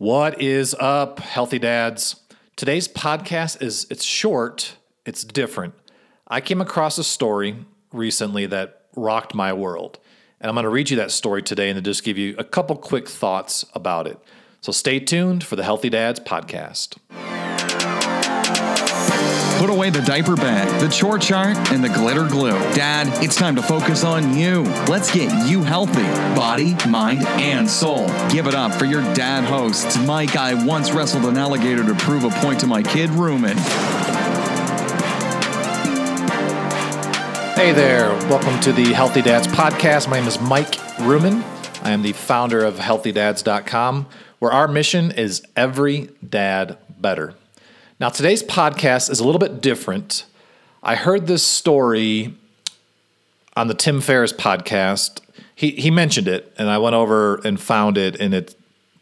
What is up, healthy dads? Today's podcast is it's short, it's different. I came across a story recently that rocked my world. And I'm going to read you that story today and then just give you a couple quick thoughts about it. So stay tuned for the Healthy Dads podcast. Put away the diaper bag, the chore chart, and the glitter glue. Dad, it's time to focus on you. Let's get you healthy, body, mind, and soul. Give it up for your dad hosts, Mike. I once wrestled an alligator to prove a point to my kid, Ruman. Hey there, welcome to the Healthy Dads podcast. My name is Mike Ruman. I am the founder of healthydads.com, where our mission is every dad better. Now, today's podcast is a little bit different. I heard this story on the Tim Ferriss podcast. He he mentioned it, and I went over and found it, and it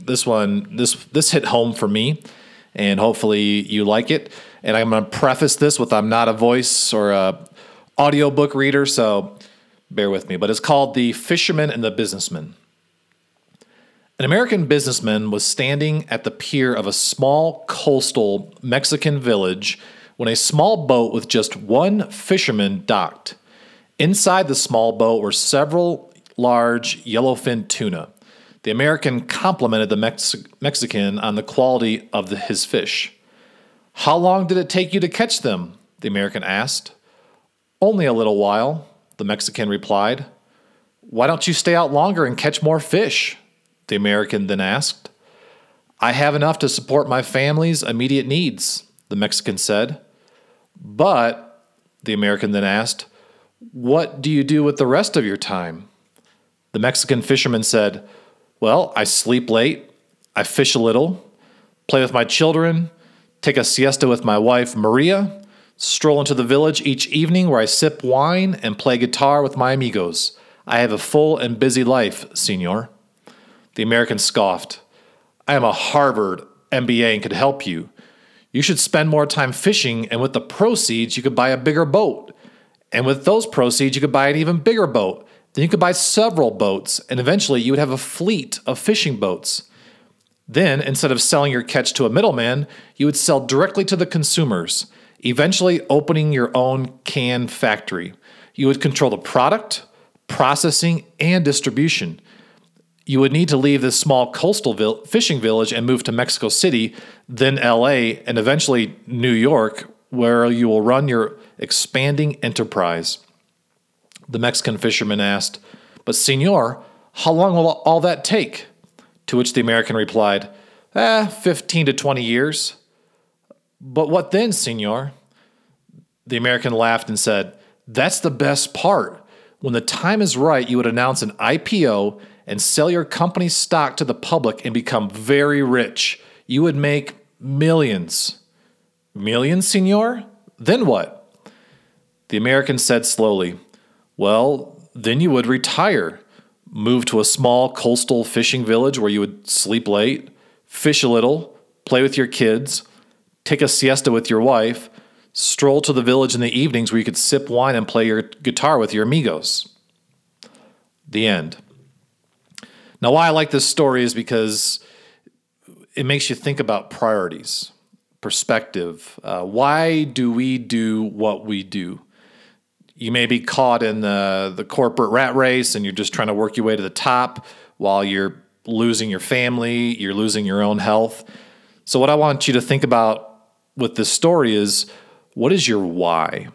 this one this this hit home for me, and hopefully you like it. And I'm going to preface this with I'm not a voice or a audiobook reader, so bear with me. But it's called The Fisherman and the Businessman. An American businessman was standing at the pier of a small coastal Mexican village when a small boat with just one fisherman docked. Inside the small boat were several large yellowfin tuna. The American complimented the Mex- Mexican on the quality of the, his fish. How long did it take you to catch them? The American asked. Only a little while, the Mexican replied. Why don't you stay out longer and catch more fish? The American then asked. I have enough to support my family's immediate needs, the Mexican said. But, the American then asked, what do you do with the rest of your time? The Mexican fisherman said, Well, I sleep late, I fish a little, play with my children, take a siesta with my wife, Maria, stroll into the village each evening where I sip wine and play guitar with my amigos. I have a full and busy life, senor. The American scoffed. I am a Harvard MBA and could help you. You should spend more time fishing, and with the proceeds, you could buy a bigger boat. And with those proceeds, you could buy an even bigger boat. Then you could buy several boats, and eventually you would have a fleet of fishing boats. Then, instead of selling your catch to a middleman, you would sell directly to the consumers, eventually opening your own can factory. You would control the product, processing, and distribution you would need to leave this small coastal vil- fishing village and move to Mexico City, then LA, and eventually New York, where you will run your expanding enterprise. The Mexican fisherman asked, But, senor, how long will all that take? To which the American replied, Eh, 15 to 20 years. But what then, senor? The American laughed and said, That's the best part. When the time is right, you would announce an IPO and sell your company's stock to the public and become very rich. You would make millions. Millions, senor? Then what? The American said slowly, Well, then you would retire, move to a small coastal fishing village where you would sleep late, fish a little, play with your kids, take a siesta with your wife, stroll to the village in the evenings where you could sip wine and play your guitar with your amigos. The end. Now, why I like this story is because it makes you think about priorities, perspective. Uh, why do we do what we do? You may be caught in the, the corporate rat race and you're just trying to work your way to the top while you're losing your family, you're losing your own health. So, what I want you to think about with this story is what is your why?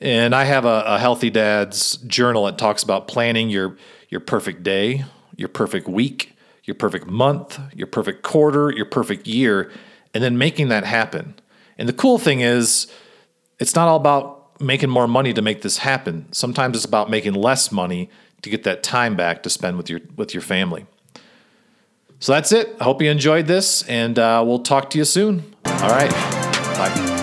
And I have a, a healthy dad's journal that talks about planning your your perfect day, your perfect week, your perfect month, your perfect quarter, your perfect year, and then making that happen. And the cool thing is, it's not all about making more money to make this happen. Sometimes it's about making less money to get that time back to spend with your with your family. So that's it. I hope you enjoyed this, and uh, we'll talk to you soon. All right. Bye.